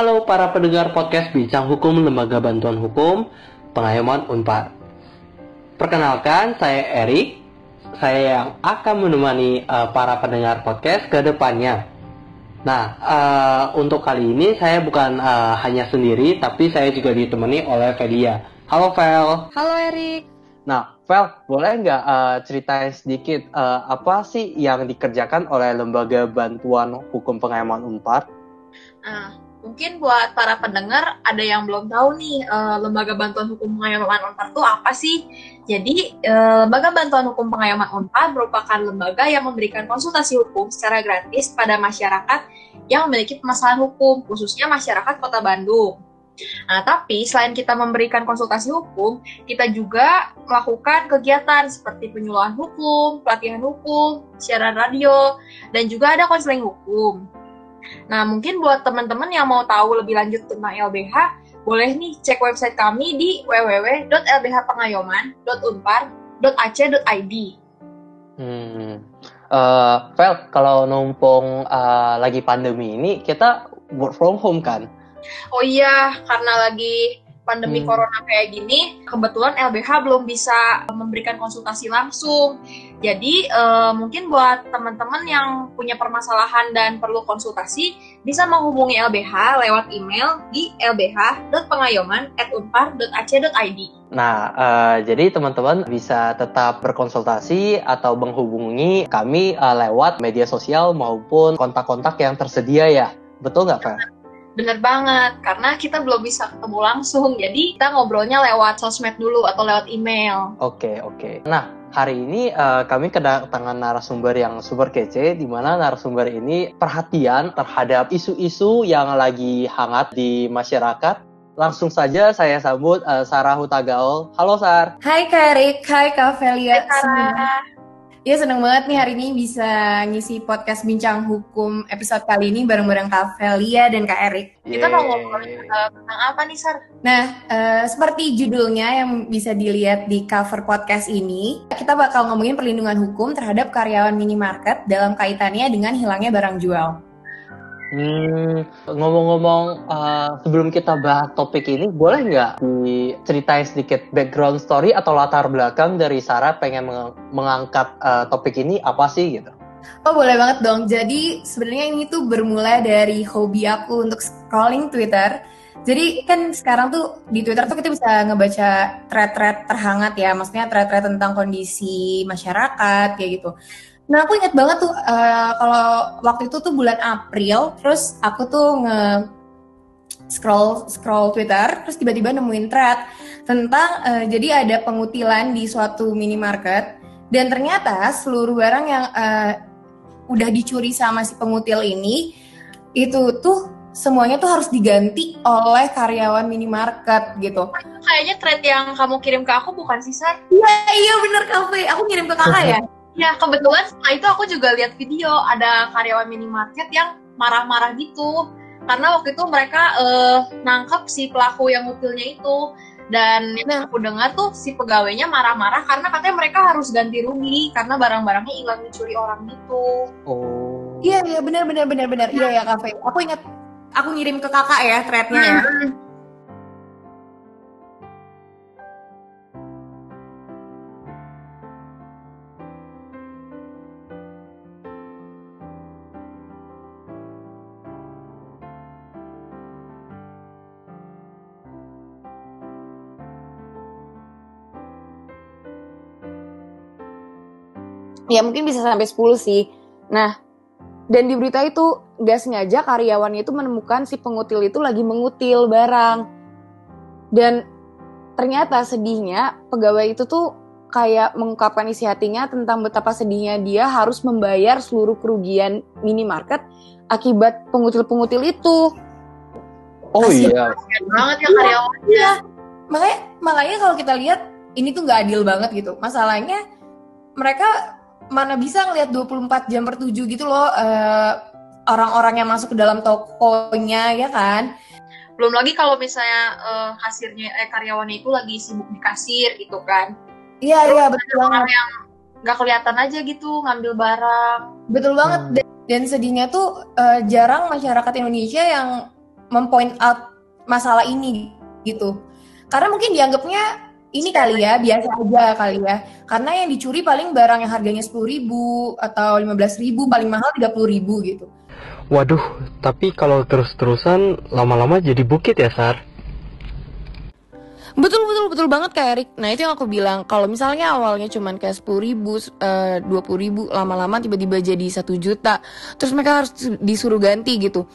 Halo para pendengar podcast Bincang Hukum Lembaga Bantuan Hukum Pengayoman Unpar. Perkenalkan, saya Erik. Saya yang akan menemani uh, para pendengar podcast ke depannya. Nah, uh, untuk kali ini saya bukan uh, hanya sendiri, tapi saya juga ditemani oleh Velia. Halo Vel. Halo Erik. Nah, Vel, boleh nggak uh, ceritain sedikit uh, apa sih yang dikerjakan oleh Lembaga Bantuan Hukum Pengayoman Unpar? Nah, mungkin buat para pendengar ada yang belum tahu nih uh, lembaga bantuan hukum pengayoman Unpar itu apa sih? Jadi uh, lembaga bantuan hukum pengayoman Unpar merupakan lembaga yang memberikan konsultasi hukum secara gratis pada masyarakat yang memiliki permasalahan hukum, khususnya masyarakat Kota Bandung. Nah, tapi selain kita memberikan konsultasi hukum, kita juga melakukan kegiatan seperti penyuluhan hukum, pelatihan hukum, siaran radio, dan juga ada konseling hukum. Nah, mungkin buat teman-teman yang mau tahu lebih lanjut tentang LBH, boleh nih cek website kami di www.lbhpengayoman.unpar.ac.id. Hmm. Uh, Vel, kalau numpung uh, lagi pandemi ini, kita work from home kan? Oh iya, karena lagi pandemi hmm. corona kayak gini, kebetulan LBH belum bisa memberikan konsultasi langsung. Jadi uh, mungkin buat teman-teman yang punya permasalahan dan perlu konsultasi, bisa menghubungi LBH lewat email di lbh.pengayoman@unpar.ac.id. Nah, uh, jadi teman-teman bisa tetap berkonsultasi atau menghubungi kami uh, lewat media sosial maupun kontak-kontak yang tersedia ya. Betul nggak, Pak? Bener banget, karena kita belum bisa ketemu langsung, jadi kita ngobrolnya lewat sosmed dulu atau lewat email. Oke, okay, oke. Okay. Nah, hari ini uh, kami kedatangan narasumber yang super kece, di mana narasumber ini perhatian terhadap isu-isu yang lagi hangat di masyarakat. Langsung saja saya sambut uh, Sarah Hutagaol. Halo Sar. Hai Kak Erik, hai Kak Velia. Hai Sarah. Ya seneng banget nih hari ini bisa ngisi podcast Bincang Hukum episode kali ini bareng-bareng Kak Velia dan Kak Erik. Kita mau ngomongin uh, tentang apa nih Sar? Nah, uh, seperti judulnya yang bisa dilihat di cover podcast ini, kita bakal ngomongin perlindungan hukum terhadap karyawan minimarket dalam kaitannya dengan hilangnya barang jual. Hmm, ngomong-ngomong uh, sebelum kita bahas topik ini, boleh nggak diceritain sedikit background story atau latar belakang dari Sarah pengen meng mengangkat uh, topik ini apa sih gitu? Oh boleh banget dong. Jadi sebenarnya ini tuh bermula dari hobi aku untuk scrolling Twitter. Jadi kan sekarang tuh di Twitter tuh kita bisa ngebaca thread-thread terhangat ya, maksudnya thread-thread tentang kondisi masyarakat kayak gitu. Nah aku inget banget tuh uh, kalau waktu itu tuh bulan April, terus aku tuh nge scroll scroll Twitter, terus tiba-tiba nemuin thread tentang uh, jadi ada pengutilan di suatu minimarket dan ternyata seluruh barang yang uh, udah dicuri sama si pengutil ini itu tuh semuanya tuh harus diganti oleh karyawan minimarket gitu. Kayaknya thread yang kamu kirim ke aku bukan sih, Sar? Iya, iya bener kafe. Aku kirim ke kakak ya. Ya kebetulan setelah itu aku juga lihat video ada karyawan minimarket yang marah-marah gitu karena waktu itu mereka uh, nangkep si pelaku yang ngutilnya itu dan yang aku dengar tuh si pegawainya marah-marah karena katanya mereka harus ganti rugi karena barang-barangnya hilang dicuri orang gitu. Oh. Iya iya benar benar benar benar. Iya ya kafe. Aku ingat aku ngirim ke kakak ya threadnya ya. Hmm. Ya mungkin bisa sampai 10 sih. Nah, dan di berita itu gak sengaja karyawannya itu menemukan si pengutil itu lagi mengutil barang. Dan ternyata sedihnya pegawai itu tuh kayak mengungkapkan isi hatinya tentang betapa sedihnya dia harus membayar seluruh kerugian minimarket akibat pengutil-pengutil itu. Oh Kasian iya. banget ya karyawannya. Iya. Makanya makanya kalau kita lihat ini tuh nggak adil banget gitu. Masalahnya mereka mana bisa ngelihat 24 jam per 7 gitu loh uh, orang-orang yang masuk ke dalam tokonya ya kan? Belum lagi kalau misalnya uh, kasirnya eh karyawannya itu lagi sibuk di kasir gitu kan. Iya iya betul banget. yang nggak kelihatan aja gitu ngambil barang. Betul banget. Hmm. dan, dan sedihnya tuh uh, jarang masyarakat Indonesia yang mempoint out masalah ini gitu. Karena mungkin dianggapnya ini kali ya biasa aja kali ya. Karena yang dicuri paling barang yang harganya sepuluh ribu atau lima belas ribu paling mahal tiga puluh ribu gitu. Waduh, tapi kalau terus-terusan lama-lama jadi bukit ya, Sar? Betul betul betul banget kayak Erik. Nah itu yang aku bilang. Kalau misalnya awalnya cuman kayak sepuluh ribu, eh, dua puluh ribu, lama-lama tiba-tiba jadi satu juta, terus mereka harus disuruh ganti gitu.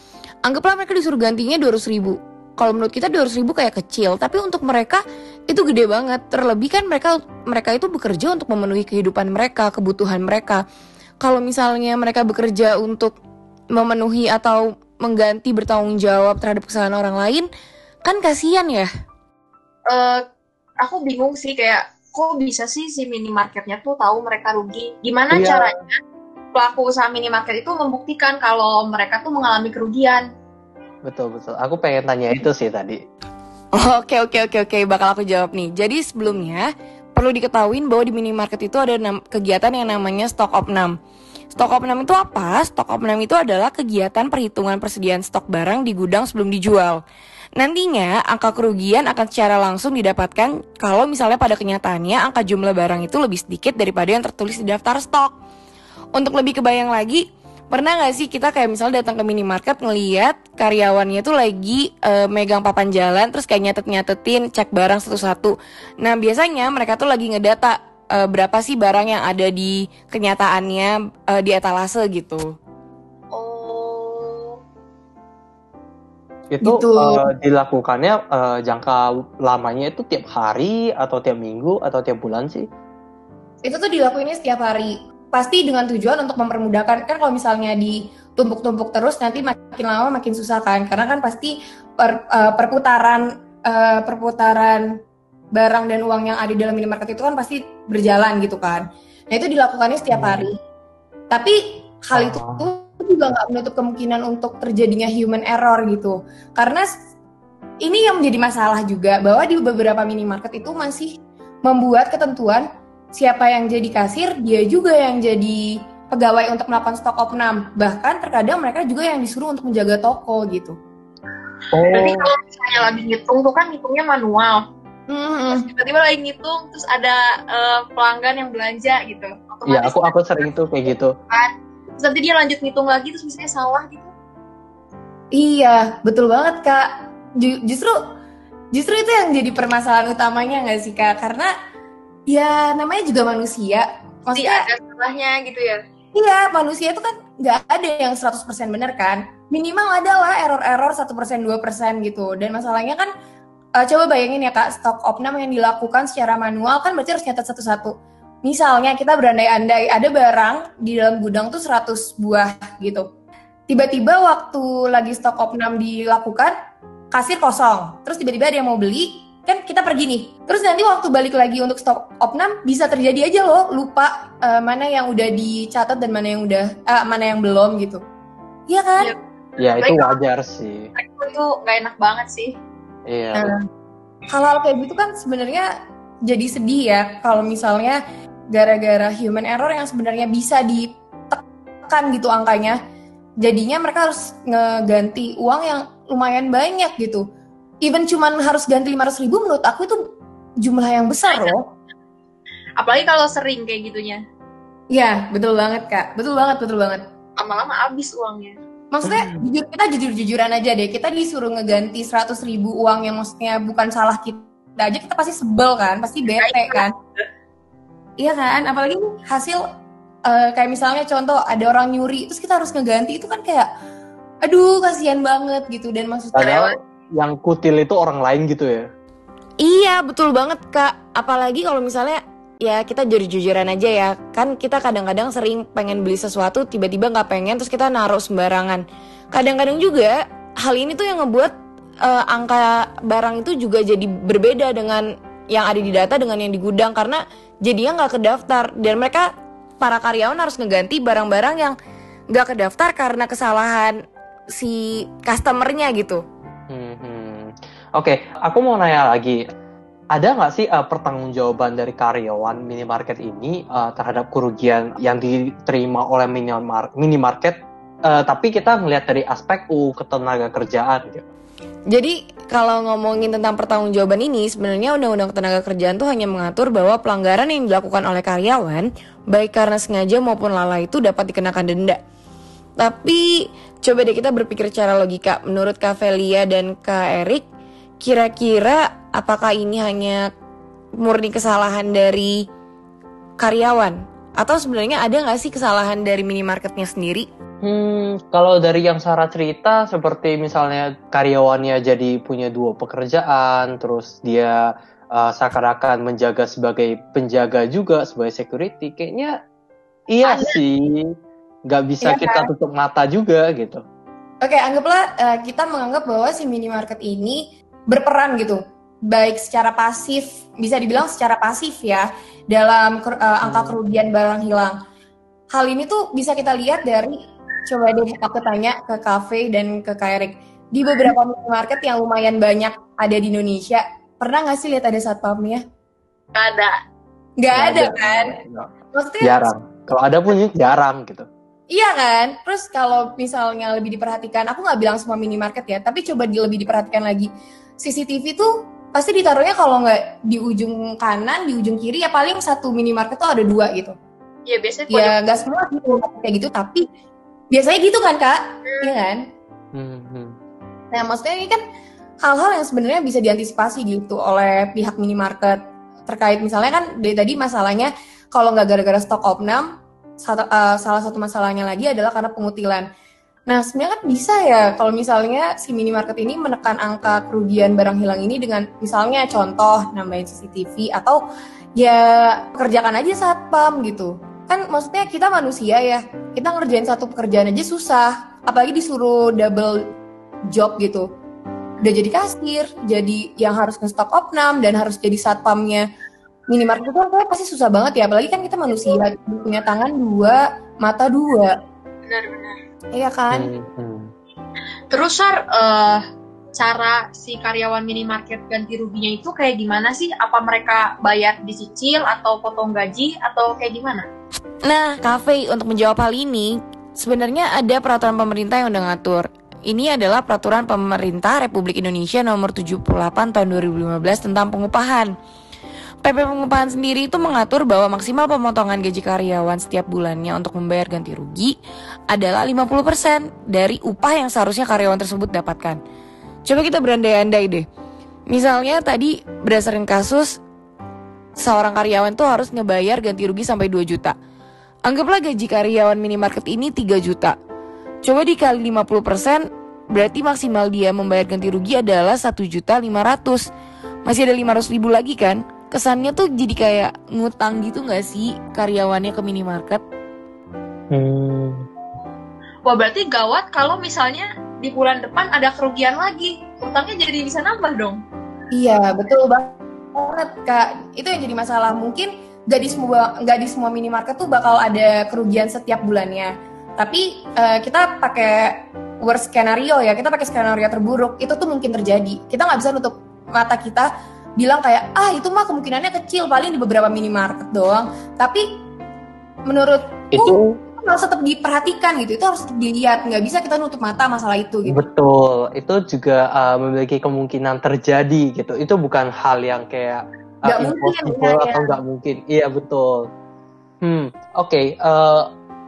Anggaplah mereka disuruh gantinya dua ratus ribu. Kalau menurut kita dua ratus ribu kayak kecil, tapi untuk mereka itu gede banget. Terlebih kan mereka mereka itu bekerja untuk memenuhi kehidupan mereka, kebutuhan mereka. Kalau misalnya mereka bekerja untuk memenuhi atau mengganti bertanggung jawab terhadap kesalahan orang lain, kan kasihan ya. Eh, aku bingung sih kayak kok bisa sih si minimarketnya tuh tahu mereka rugi. Gimana Iya. caranya pelaku usaha minimarket itu membuktikan kalau mereka tuh mengalami kerugian? Betul betul. Aku pengen tanya itu sih tadi. Oke oke oke oke bakal aku jawab nih. Jadi sebelumnya perlu diketahui bahwa di minimarket itu ada kegiatan yang namanya stock opnam. Stock opnam itu apa? Stock opnam itu adalah kegiatan perhitungan persediaan stok barang di gudang sebelum dijual. Nantinya angka kerugian akan secara langsung didapatkan kalau misalnya pada kenyataannya angka jumlah barang itu lebih sedikit daripada yang tertulis di daftar stok. Untuk lebih kebayang lagi, pernah nggak sih kita kayak misalnya datang ke minimarket ngeliat karyawannya tuh lagi eh, megang papan jalan terus kayak nyatet-nyatetin cek barang satu-satu. Nah biasanya mereka tuh lagi ngedata eh, berapa sih barang yang ada di kenyataannya eh, di etalase gitu. Oh, Itu Gitu. eh, dilakukannya eh, jangka lamanya itu tiap hari atau tiap minggu atau tiap bulan sih? Itu tuh dilakuinnya setiap hari. Pasti dengan tujuan untuk mempermudahkan kan kalau misalnya ditumpuk-tumpuk terus nanti makin lama makin susah kan. Karena kan pasti per- eh, perputaran eh, perputaran barang dan uang yang ada di dalam minimarket itu kan pasti berjalan gitu kan. Nah itu dilakukannya setiap Hmm. hari. Tapi hal itu Oh. tuh juga nggak menutup kemungkinan untuk terjadinya human error gitu. Karena ini yang menjadi masalah juga bahwa di beberapa minimarket itu masih membuat ketentuan siapa yang jadi kasir, dia juga yang jadi pegawai untuk melakukan stok opnam. Bahkan terkadang mereka juga yang disuruh untuk menjaga toko gitu. berarti Oh, kalau misalnya lagi ngitung tuh kan ngitungnya manual. Hmm, Tiba-tiba lagi ngitung terus ada eh, pelanggan yang belanja gitu. iya aku aku sering tuh kayak gitu. terus nanti dia lanjut ngitung lagi terus misalnya salah gitu. Iya, betul banget kak. Ju- justru, justru itu yang jadi permasalahan utamanya nggak sih kak? Karena ya namanya juga manusia. Pasti Maksudnya ada salahnya gitu ya. Iya, manusia itu kan nggak ada yang 100% benar kan. Minimal ada lah error-error 1%, 2% gitu. Dan masalahnya kan, eh, coba bayangin ya kak, stok opnam yang dilakukan secara manual kan berarti harus nyatet satu-satu. Misalnya kita berandai-andai ada barang di dalam gudang tuh 100 buah gitu. Tiba-tiba waktu lagi stok opnam dilakukan, kasir kosong. Terus tiba-tiba ada yang mau beli, kan kita pergi nih. Terus nanti waktu balik lagi untuk stok opnam bisa terjadi aja loh lupa eh, mana yang udah dicatat dan mana yang udah eh, mana yang belum gitu. Iya kan? Iya. Ya itu wajar sih. Itu nggak enak banget sih. Iya. Nah, Hal-hal kayak gitu kan sebenarnya jadi sedih ya kalau misalnya gara-gara human error yang sebenarnya bisa ditekan gitu angkanya. Jadinya mereka harus ngeganti uang yang lumayan banyak gitu. Even cuman harus ganti 500 ribu menurut aku itu jumlah yang besar loh. Apalagi kalau sering kayak gitunya. Iya, betul banget kak. Betul banget, betul banget. Lama-lama habis uangnya. Maksudnya Hmm. jujur kita jujur-jujuran aja deh. Kita disuruh ngeganti 100 ribu uang yang maksudnya bukan salah kita aja kita pasti sebel kan, pasti bete kan. Iya kan, apalagi hasil eh, kayak misalnya contoh ada orang nyuri terus kita harus ngeganti itu kan kayak aduh kasihan banget gitu dan maksudnya Padahal yang kutil itu orang lain gitu ya. Iya betul banget kak. Apalagi kalau misalnya ya kita jujur-jujuran aja ya. Kan kita kadang-kadang sering pengen beli sesuatu tiba-tiba nggak pengen terus kita naruh sembarangan. Kadang-kadang juga hal ini tuh yang ngebuat eh, angka barang itu juga jadi berbeda dengan yang ada di data dengan yang di gudang karena jadinya nggak kedaftar dan mereka para karyawan harus ngeganti barang-barang yang nggak kedaftar karena kesalahan si customernya gitu. Oke, aku mau nanya lagi. Ada nggak sih uh, pertanggungjawaban dari karyawan minimarket ini uh, terhadap kerugian yang diterima oleh minimar- minimarket uh, tapi kita melihat dari aspek U ketenaga kerjaan gitu. Jadi kalau ngomongin tentang pertanggungjawaban ini, sebenarnya Undang-Undang Ketenaga Kerjaan tuh hanya mengatur bahwa pelanggaran yang dilakukan oleh karyawan, baik karena sengaja maupun lalai itu dapat dikenakan denda. Tapi coba deh kita berpikir secara logika. Menurut Kak Velia dan Kak Erik, kira-kira apakah ini hanya murni kesalahan dari karyawan? Atau sebenarnya ada nggak sih kesalahan dari minimarketnya sendiri? Hmm, kalau dari yang Sarah cerita seperti misalnya karyawannya jadi punya dua pekerjaan, terus dia uh, seakan-akan menjaga sebagai penjaga juga sebagai security, kayaknya iya Ada. sih, nggak bisa iya, kita kan? tutup mata juga gitu. Oke, anggaplah uh, kita menganggap bahwa si minimarket ini berperan gitu, baik secara pasif, bisa dibilang secara pasif ya, dalam uh, angka hmm. kerugian barang hilang. Hal ini tuh bisa kita lihat dari coba deh aku tanya ke kafe dan ke Kairik. Di beberapa minimarket yang lumayan banyak ada di Indonesia, pernah nggak sih lihat ada satpamnya? Gak ada. Gak ada, ada kan? Maksudnya jarang. Kalau ada pun jarang gitu. Iya kan? Terus kalau misalnya lebih diperhatikan, aku nggak bilang semua minimarket ya, tapi coba di, lebih diperhatikan lagi. CCTV tuh pasti ditaruhnya kalau nggak di ujung kanan, di ujung kiri ya paling satu minimarket tuh ada dua gitu. Iya biasanya. Ya nggak semua gitu kayak gitu, tapi biasanya gitu kan kak iya kan hmm, hmm. nah maksudnya ini kan hal-hal yang sebenarnya bisa diantisipasi gitu oleh pihak minimarket terkait misalnya kan dari tadi masalahnya kalau nggak gara-gara stok opnam satu, uh, salah satu masalahnya lagi adalah karena pengutilan Nah, sebenarnya kan bisa ya kalau misalnya si minimarket ini menekan angka kerugian barang hilang ini dengan misalnya contoh nambahin CCTV atau ya kerjakan aja satpam gitu. Kan maksudnya kita manusia ya kita ngerjain satu pekerjaan aja susah apalagi disuruh double job gitu. Udah jadi kasir jadi yang harus nge-stop opnam dan harus jadi satpamnya minimarket itu kan pasti susah banget ya apalagi kan kita manusia punya tangan dua mata dua. Benar-benar iya kan hmm, hmm. terus Sar uh, cara si karyawan minimarket ganti ruginya itu kayak gimana sih? Apa mereka bayar dicicil atau potong gaji atau kayak gimana? Nah, Cafe untuk menjawab hal ini, sebenarnya ada peraturan pemerintah yang udah ngatur. Ini adalah peraturan pemerintah Republik Indonesia nomor 78 tahun 2015 tentang pengupahan. PP pengupahan sendiri itu mengatur bahwa maksimal pemotongan gaji karyawan setiap bulannya untuk membayar ganti rugi adalah 50% dari upah yang seharusnya karyawan tersebut dapatkan. Coba kita berandai-andai deh. Misalnya tadi berdasarkan kasus seorang karyawan tuh harus ngebayar ganti rugi sampai 2 juta. Anggaplah gaji karyawan minimarket ini 3 juta. Coba dikali 50% berarti maksimal dia membayar ganti rugi adalah 1 juta 500. Masih ada 500 ribu lagi kan? Kesannya tuh jadi kayak ngutang gitu gak sih karyawannya ke minimarket? Hmm. Wah berarti gawat kalau misalnya di bulan depan ada kerugian lagi. Utangnya jadi bisa nambah dong. Iya betul banget kak. Itu yang jadi masalah. Mungkin nggak di semua nggak di semua minimarket tuh bakal ada kerugian setiap bulannya tapi uh, kita pakai worst skenario ya kita pakai skenario terburuk itu tuh mungkin terjadi kita nggak bisa nutup mata kita bilang kayak ah itu mah kemungkinannya kecil paling di beberapa minimarket doang. Tapi menurut itu harus tetap diperhatikan gitu itu harus dilihat nggak bisa kita nutup mata masalah itu gitu. Betul itu juga uh, memiliki kemungkinan terjadi gitu. Itu bukan hal yang kayak uh, mungkin ya, atau nggak mungkin. Iya betul. Hmm oke okay. uh, eh,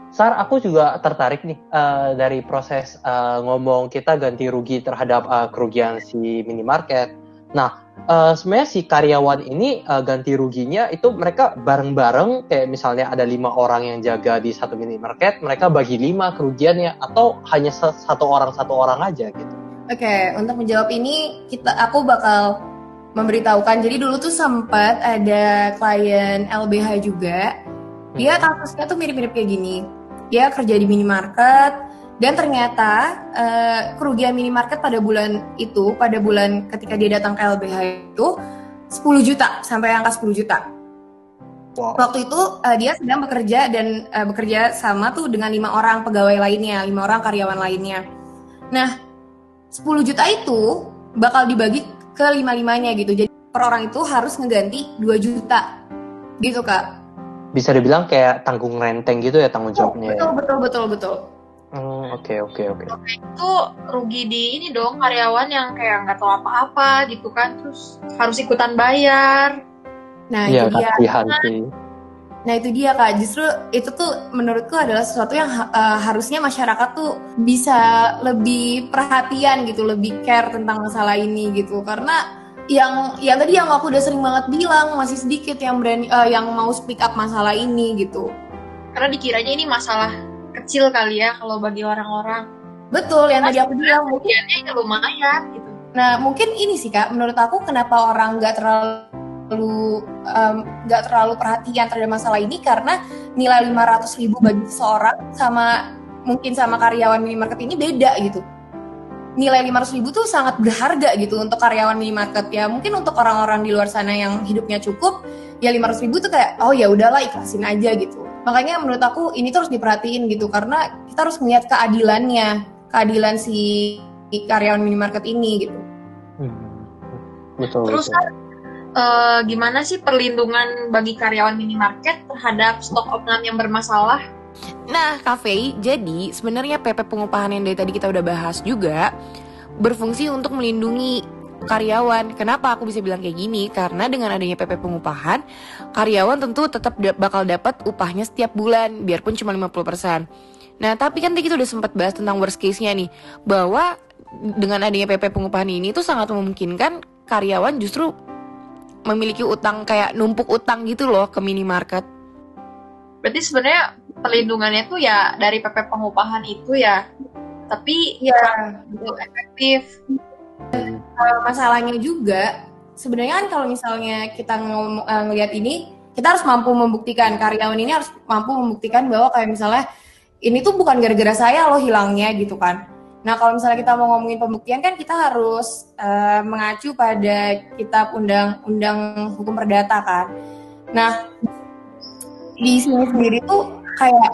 Sar aku juga tertarik nih uh, dari proses uh, ngomong kita ganti rugi terhadap uh, kerugian si minimarket. Nah uh, sebenarnya si karyawan ini uh, ganti ruginya itu mereka bareng-bareng kayak misalnya ada lima orang yang jaga di satu minimarket mereka bagi lima kerugiannya atau hanya satu orang satu orang aja gitu Oke, okay, untuk menjawab ini kita aku bakal memberitahukan. Jadi dulu tuh sempat ada klien LBH juga. Dia hmm. kasusnya tuh mirip-mirip kayak gini. Dia kerja di minimarket dan ternyata uh, kerugian minimarket pada bulan itu, pada bulan ketika dia datang ke LBH itu 10 juta sampai angka 10 juta. Wow. Waktu itu uh, dia sedang bekerja dan uh, bekerja sama tuh dengan lima orang pegawai lainnya, lima orang karyawan lainnya. Nah, 10 juta itu bakal dibagi ke lima-limanya gitu. Jadi per orang itu harus ngeganti 2 juta gitu kak. Bisa dibilang kayak tanggung renteng gitu ya tanggung jawabnya. Betul, betul, betul, betul. Hmm, oke oke oke. Itu rugi di ini dong karyawan yang kayak nggak tahu apa-apa gitu kan, terus harus ikutan bayar. Nah, Iya itu dia. sih. Nah, itu dia Kak. Justru itu tuh menurutku adalah sesuatu yang ha- eh, harusnya masyarakat tuh bisa lebih perhatian gitu, lebih care tentang masalah ini gitu. Karena yang yang tadi yang aku udah sering banget bilang masih sedikit yang berani eh, yang mau speak up masalah ini gitu. Karena dikiranya ini masalah kecil kali ya kalau bagi orang-orang. Betul yang tadi aku bilang mungkin ya lumayan gitu. Nah, mungkin ini sih Kak, menurut aku kenapa orang nggak terlalu nggak terlalu perhatian terhadap masalah ini karena nilai 500 ribu bagi seseorang sama mungkin sama karyawan minimarket ini beda gitu. Nilai 500 ribu tuh sangat berharga gitu untuk karyawan minimarket ya. Mungkin untuk orang-orang di luar sana yang hidupnya cukup, ya 500 ribu tuh kayak oh ya udahlah ikhlasin aja gitu. Makanya menurut aku ini terus diperhatiin gitu karena kita harus melihat keadilannya, keadilan si karyawan minimarket ini gitu. Hmm, Betul. Terus betul. kan eh, gimana sih perlindungan bagi karyawan minimarket terhadap stok opnam yang bermasalah? Nah, kafe, jadi sebenarnya PP pengupahan yang dari tadi kita udah bahas juga berfungsi untuk melindungi karyawan. Kenapa aku bisa bilang kayak gini? Karena dengan adanya PP pengupahan, karyawan tentu tetap da- bakal dapat upahnya setiap bulan, biarpun cuma 50%. Nah, tapi kan tadi kita udah sempat bahas tentang worst case-nya nih, bahwa dengan adanya PP pengupahan ini tuh sangat memungkinkan karyawan justru memiliki utang kayak numpuk utang gitu loh ke minimarket. Berarti sebenarnya perlindungannya tuh ya dari PP pengupahan itu ya, tapi Ya, itu efektif. Eh, masalahnya juga sebenarnya kan kalau misalnya kita ngom- eh, ngelihat ini kita harus mampu membuktikan karyawan ini harus mampu membuktikan bahwa kayak misalnya ini tuh bukan gara-gara saya loh hilangnya gitu kan. Nah kalau misalnya kita mau ngomongin pembuktian kan kita harus eh, mengacu pada kitab undang-undang hukum perdata kan. Nah di sini sendiri tuh kayak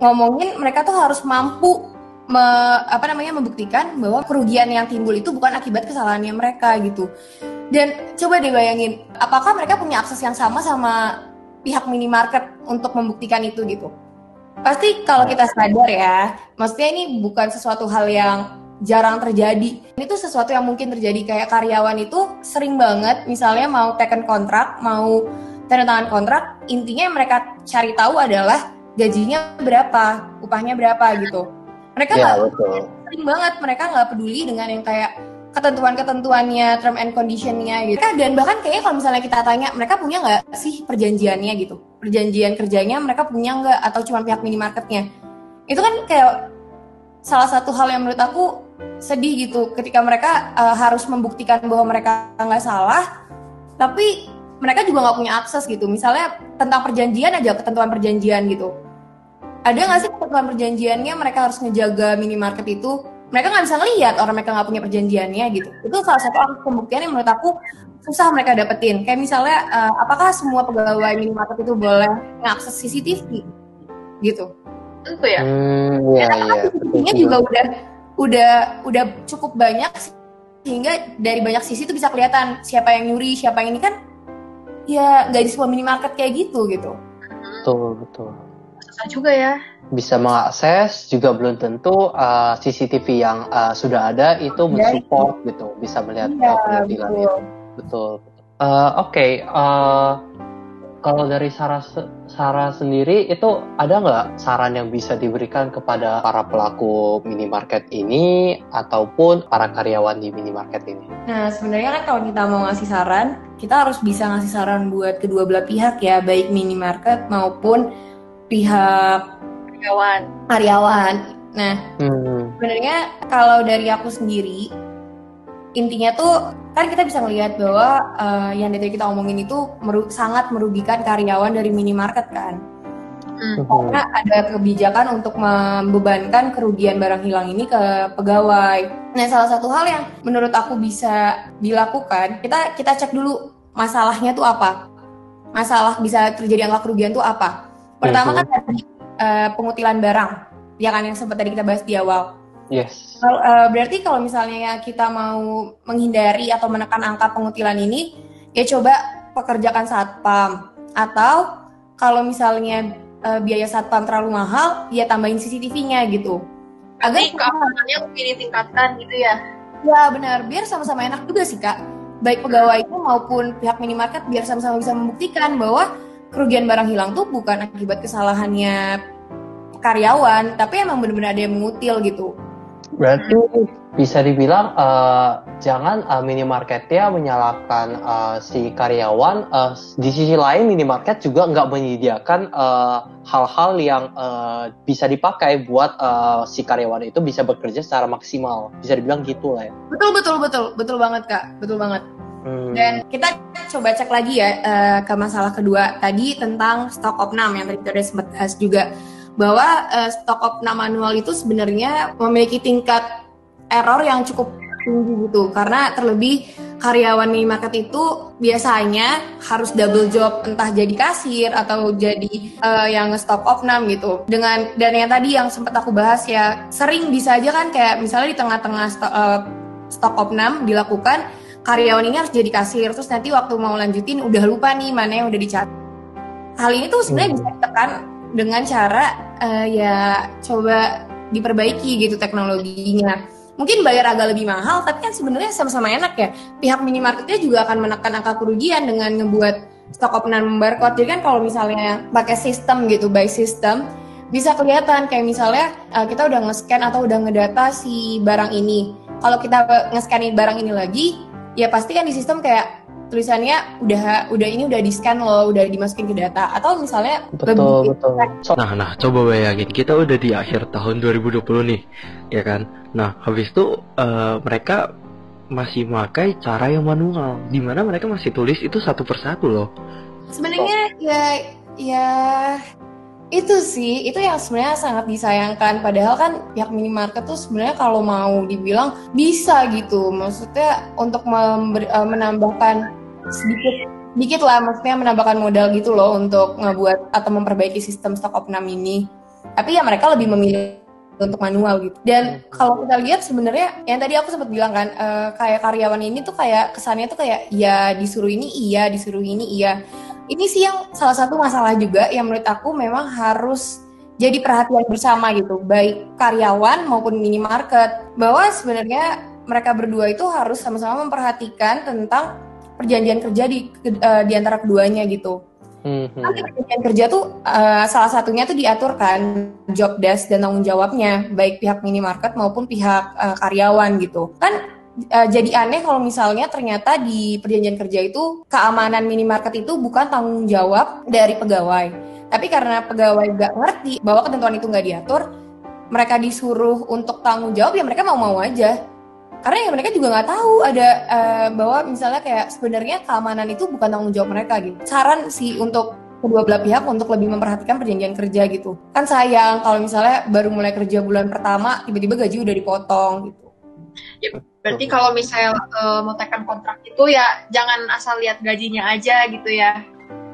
ngomongin mereka tuh harus mampu me- apa namanya membuktikan bahwa kerugian yang timbul itu bukan akibat kesalahannya mereka gitu. Dan coba deh bayangin, apakah mereka punya akses yang sama sama pihak minimarket untuk membuktikan itu gitu? Pasti kalau kita sadar ya, maksudnya ini bukan sesuatu hal yang jarang terjadi. Ini tuh sesuatu yang mungkin terjadi kayak karyawan itu sering banget misalnya mau taken kontrak, mau tanda tangan kontrak, intinya yang mereka cari tahu adalah gajinya berapa, upahnya berapa gitu. Mereka Ya nggak betul. sering banget mereka nggak peduli dengan yang kayak ketentuan-ketentuannya, term and conditionnya gitu. Dan bahkan kayaknya kalau misalnya kita tanya, mereka punya nggak sih perjanjiannya gitu? Perjanjian kerjanya mereka punya nggak atau cuma pihak minimarketnya? Itu kan kayak salah satu hal yang menurut aku sedih gitu ketika mereka uh, harus membuktikan bahwa mereka nggak salah, tapi mereka juga nggak punya akses gitu. Misalnya tentang perjanjian aja, ketentuan perjanjian gitu ada nggak sih ketentuan perjanjiannya mereka harus ngejaga minimarket itu? Mereka nggak bisa ngelihat orang mereka nggak punya perjanjiannya gitu. Itu salah satu alat pembuktian yang menurut aku susah mereka dapetin. Kayak misalnya eh, apakah semua pegawai minimarket itu boleh ngakses CCTV gitu. Tentu ya. Hmm, iya iya. betul CCTV-nya juga udah udah udah cukup banyak sehingga dari banyak sisi itu bisa kelihatan siapa yang nyuri siapa yang ini kan ya nggak di semua minimarket kayak gitu gitu. Betul betul. Susah juga ya. Bisa mengakses juga belum tentu uh, CCTV yang uh, sudah ada itu mensupport gitu, bisa melihat Iya, uh, penampilan betul. itu. Betul. Uh, Oke, uh, kalau dari Sarah Sarah sendiri itu ada nggak saran yang bisa diberikan kepada para pelaku minimarket ini ataupun para karyawan di minimarket ini? Nah, sebenarnya kan kalau kita mau ngasih saran, kita harus bisa ngasih saran buat kedua belah pihak ya, baik minimarket maupun pihak Karyawan. karyawan. Nah, Hmm, sebenarnya kalau dari aku sendiri, intinya tuh kan kita bisa melihat bahwa eh, yang dari kita omongin itu meru- sangat merugikan karyawan dari minimarket kan. Hmm. Karena ada kebijakan untuk membebankan kerugian barang hilang ini ke pegawai. Nah, salah satu hal yang menurut aku bisa dilakukan, kita kita cek dulu masalahnya tuh apa. Masalah bisa terjadi angka kerugian tuh apa. Pertama kan tadi eh, pengutilan barang, ya kan yang sempat tadi kita bahas di awal. yes. Kalau, eh, berarti kalau misalnya ya kita mau menghindari atau menekan angka pengutilan ini, ya coba pekerjakan satpam. Atau kalau misalnya eh, biaya satpam terlalu mahal, ya tambahin CCTV-nya gitu. agar keamanannya lebih ditingkatkan gitu ya. ya benar biar sama-sama enak juga sih kak baik pegawainya maupun pihak minimarket biar sama-sama bisa membuktikan bahwa kerugian barang hilang tuh bukan akibat kesalahannya karyawan tapi emang benar-benar ada yang mengutil gitu Berarti bisa dibilang eh, jangan eh, minimarketnya menyalahkan eh, si karyawan. eh, di sisi lain minimarket juga nggak menyediakan hal-hal yang eh, bisa dipakai buat eh, si karyawan itu bisa bekerja secara maksimal. Bisa dibilang gitu lah ya. betul betul betul betul banget kak betul banget Hmm. Dan kita coba cek lagi ya eh, ke masalah kedua tadi tentang stock of name yang tadi kita udah sempat bahas juga. Bahwa stock of name manual itu sebenarnya memiliki tingkat error yang cukup tinggi gitu. Karena terlebih karyawan minimarket itu biasanya harus double job entah jadi kasir atau jadi eh, yang stock of name gitu. Dengan dan yang tadi yang sempat aku bahas ya sering bisa aja kan kayak misalnya di tengah-tengah sto- eh, stock of name dilakukan karyawan ini harus jadi kasir. Terus nanti waktu mau lanjutin udah lupa nih mana yang udah dicatat hal ini tuh sebenarnya Hmm. bisa ditekan dengan cara eh, ya coba diperbaiki gitu teknologinya. Mungkin bayar agak lebih mahal tapi kan sebenarnya sama-sama enak ya. Pihak minimarketnya juga akan menekan angka kerugian dengan ngebuat stock of non barcode. Jadi kan kalau misalnya pakai sistem gitu by system bisa kelihatan. Kayak misalnya eh, kita udah nge-scan atau udah ngedata si barang ini. Kalau kita nge-scan barang ini lagi ya pasti kan di sistem kayak tulisannya udah udah ini udah di scan loh udah dimasukin ke data atau misalnya Betul betul. So, Nah, nah, coba bayangin kita udah di akhir tahun 2020 nih, ya kan? Nah, habis itu eh, mereka masih pakai cara yang manual, di mana mereka masih tulis itu satu persatu loh. sebenarnya ya ya itu sih itu yang sebenarnya sangat disayangkan. Padahal kan pihak minimarket tuh sebenarnya kalau mau dibilang bisa gitu. Maksudnya untuk memberi- eh, menambahkan sedikit dikit lah maksudnya menambahkan modal gitu loh untuk ngebuat atau memperbaiki sistem stock of name ini. Tapi ya mereka lebih memilih untuk manual gitu. Dan kalau kita lihat sebenarnya yang tadi aku sempat bilang kan eh, kayak karyawan ini tuh kayak kesannya tuh kayak ya disuruh ini iya disuruh ini iya ini sih yang salah satu masalah juga yang menurut aku memang harus jadi perhatian bersama gitu. Baik karyawan maupun minimarket. Bahwa sebenarnya mereka berdua itu harus sama-sama memperhatikan tentang perjanjian kerja di eh, di antara keduanya gitu. Hmm, hmm. kan di perjanjian kerja tuh eh, salah satunya tuh diatur kan job desk dan tanggung jawabnya baik pihak minimarket maupun pihak eh, karyawan gitu. Kan eh, jadi aneh kalau misalnya ternyata di perjanjian kerja itu keamanan minimarket itu bukan tanggung jawab dari pegawai. Tapi karena pegawai gak ngerti bahwa ketentuan itu nggak diatur mereka disuruh untuk tanggung jawab ya mereka mau-mau aja. Karena ya mereka juga nggak tahu ada eh, bahwa misalnya kayak sebenarnya keamanan itu bukan tanggung jawab mereka gitu. Saran sih untuk kedua belah pihak untuk lebih memperhatikan perjanjian kerja gitu. Kan sayang kalau misalnya baru mulai kerja bulan pertama tiba-tiba gaji udah dipotong gitu Berarti kalau misalnya eh, mau tekan kontrak itu ya jangan asal lihat gajinya aja gitu ya.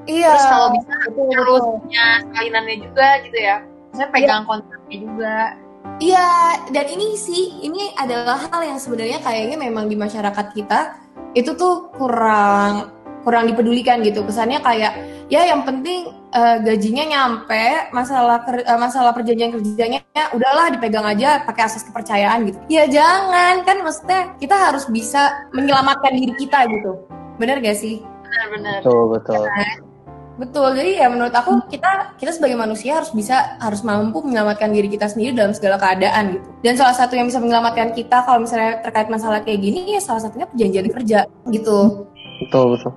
iya Terus kalau bisa betul, harus betul. punya salinannya juga gitu ya. Saya pegang kontraknya juga. Iya, dan ini sih, ini adalah hal yang sebenarnya kayaknya memang di masyarakat kita itu tuh kurang kurang dipedulikan gitu. Kesannya kayak ya yang penting eh, gajinya nyampe, masalah ker- eh, masalah perjanjian kerjanya ya udahlah dipegang aja pakai asas kepercayaan gitu. Ya jangan, kan maksudnya kita harus bisa menyelamatkan diri kita gitu. Bener gak sih? Benar-benar. betul betul. Betul, jadi ya menurut aku kita kita sebagai manusia harus bisa harus mampu menyelamatkan diri kita sendiri dalam segala keadaan gitu. Dan salah satu yang bisa menyelamatkan kita kalau misalnya terkait masalah kayak gini ya salah satunya perjanjian kerja gitu. Betul betul.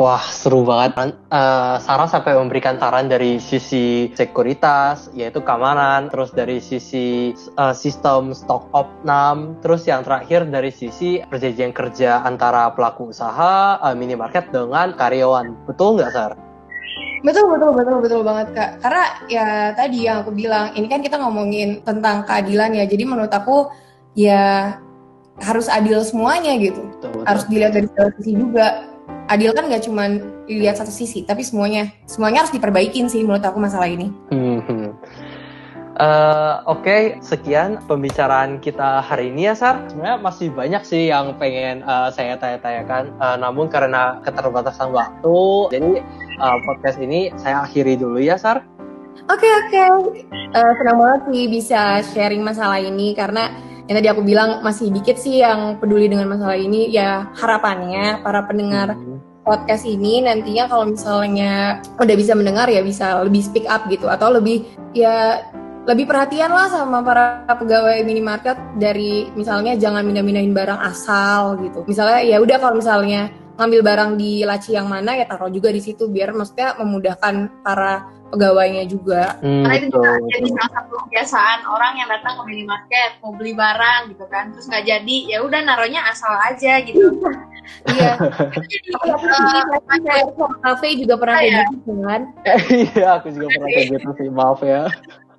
Wah seru banget. Eh, Sarah sampai memberikan saran dari sisi sekuritas, yaitu keamanan, terus dari sisi eh, sistem stock opnam, terus yang terakhir dari sisi perjanjian kerja antara pelaku usaha, eh, minimarket dengan karyawan. Betul nggak Sar? Betul betul betul betul banget kak. Karena ya tadi yang aku bilang ini kan kita ngomongin tentang keadilan ya. Jadi menurut aku ya harus adil semuanya gitu. Betul, betul. Harus dilihat dari segala sisi juga. Adil kan nggak cuma dilihat satu sisi, tapi semuanya semuanya harus diperbaikin sih menurut aku masalah ini. Hmm. Eh, Oke, sekian pembicaraan kita hari ini ya, Sar. Sebenarnya masih banyak sih yang pengen eh, saya tanya-tanyakan, Eh, namun karena keterbatasan waktu, jadi eh, podcast ini saya akhiri dulu ya, Sar. Oke oke, Eh, senang banget sih bisa sharing masalah ini karena yang tadi aku bilang masih dikit sih yang peduli dengan masalah ini. Ya harapannya para pendengar podcast ini nantinya kalau misalnya udah bisa mendengar ya bisa lebih speak up gitu atau lebih ya lebih perhatian lah sama para pegawai minimarket dari misalnya jangan mindah-mindahin barang asal gitu. Misalnya ya udah kalau misalnya ngambil barang di laci yang mana ya taruh juga di situ biar maksudnya memudahkan para pegawainya juga. Hmm, Karena itu betul, juga jadi betul. salah satu kebiasaan orang yang datang ke minimarket mau beli barang gitu kan, terus nggak jadi, ya udah naruhnya asal aja gitu. Iya. Kafe juga pernah Ah, kayak ya. gitu kan. Iya, aku juga pernah kayak gitu sih. Maaf ya.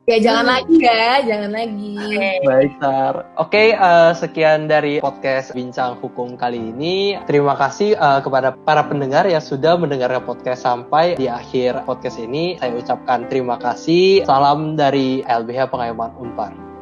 Ya jangan lagi ya, jangan lagi. oke. Baik, Sar. Oke, eh, sekian dari podcast Bincang Hukum kali ini. Terima kasih eh, kepada para pendengar yang sudah mendengarkan podcast sampai di akhir podcast ini. Saya ucapkan terima kasih. Salam dari LBH Pengayoman Unpar.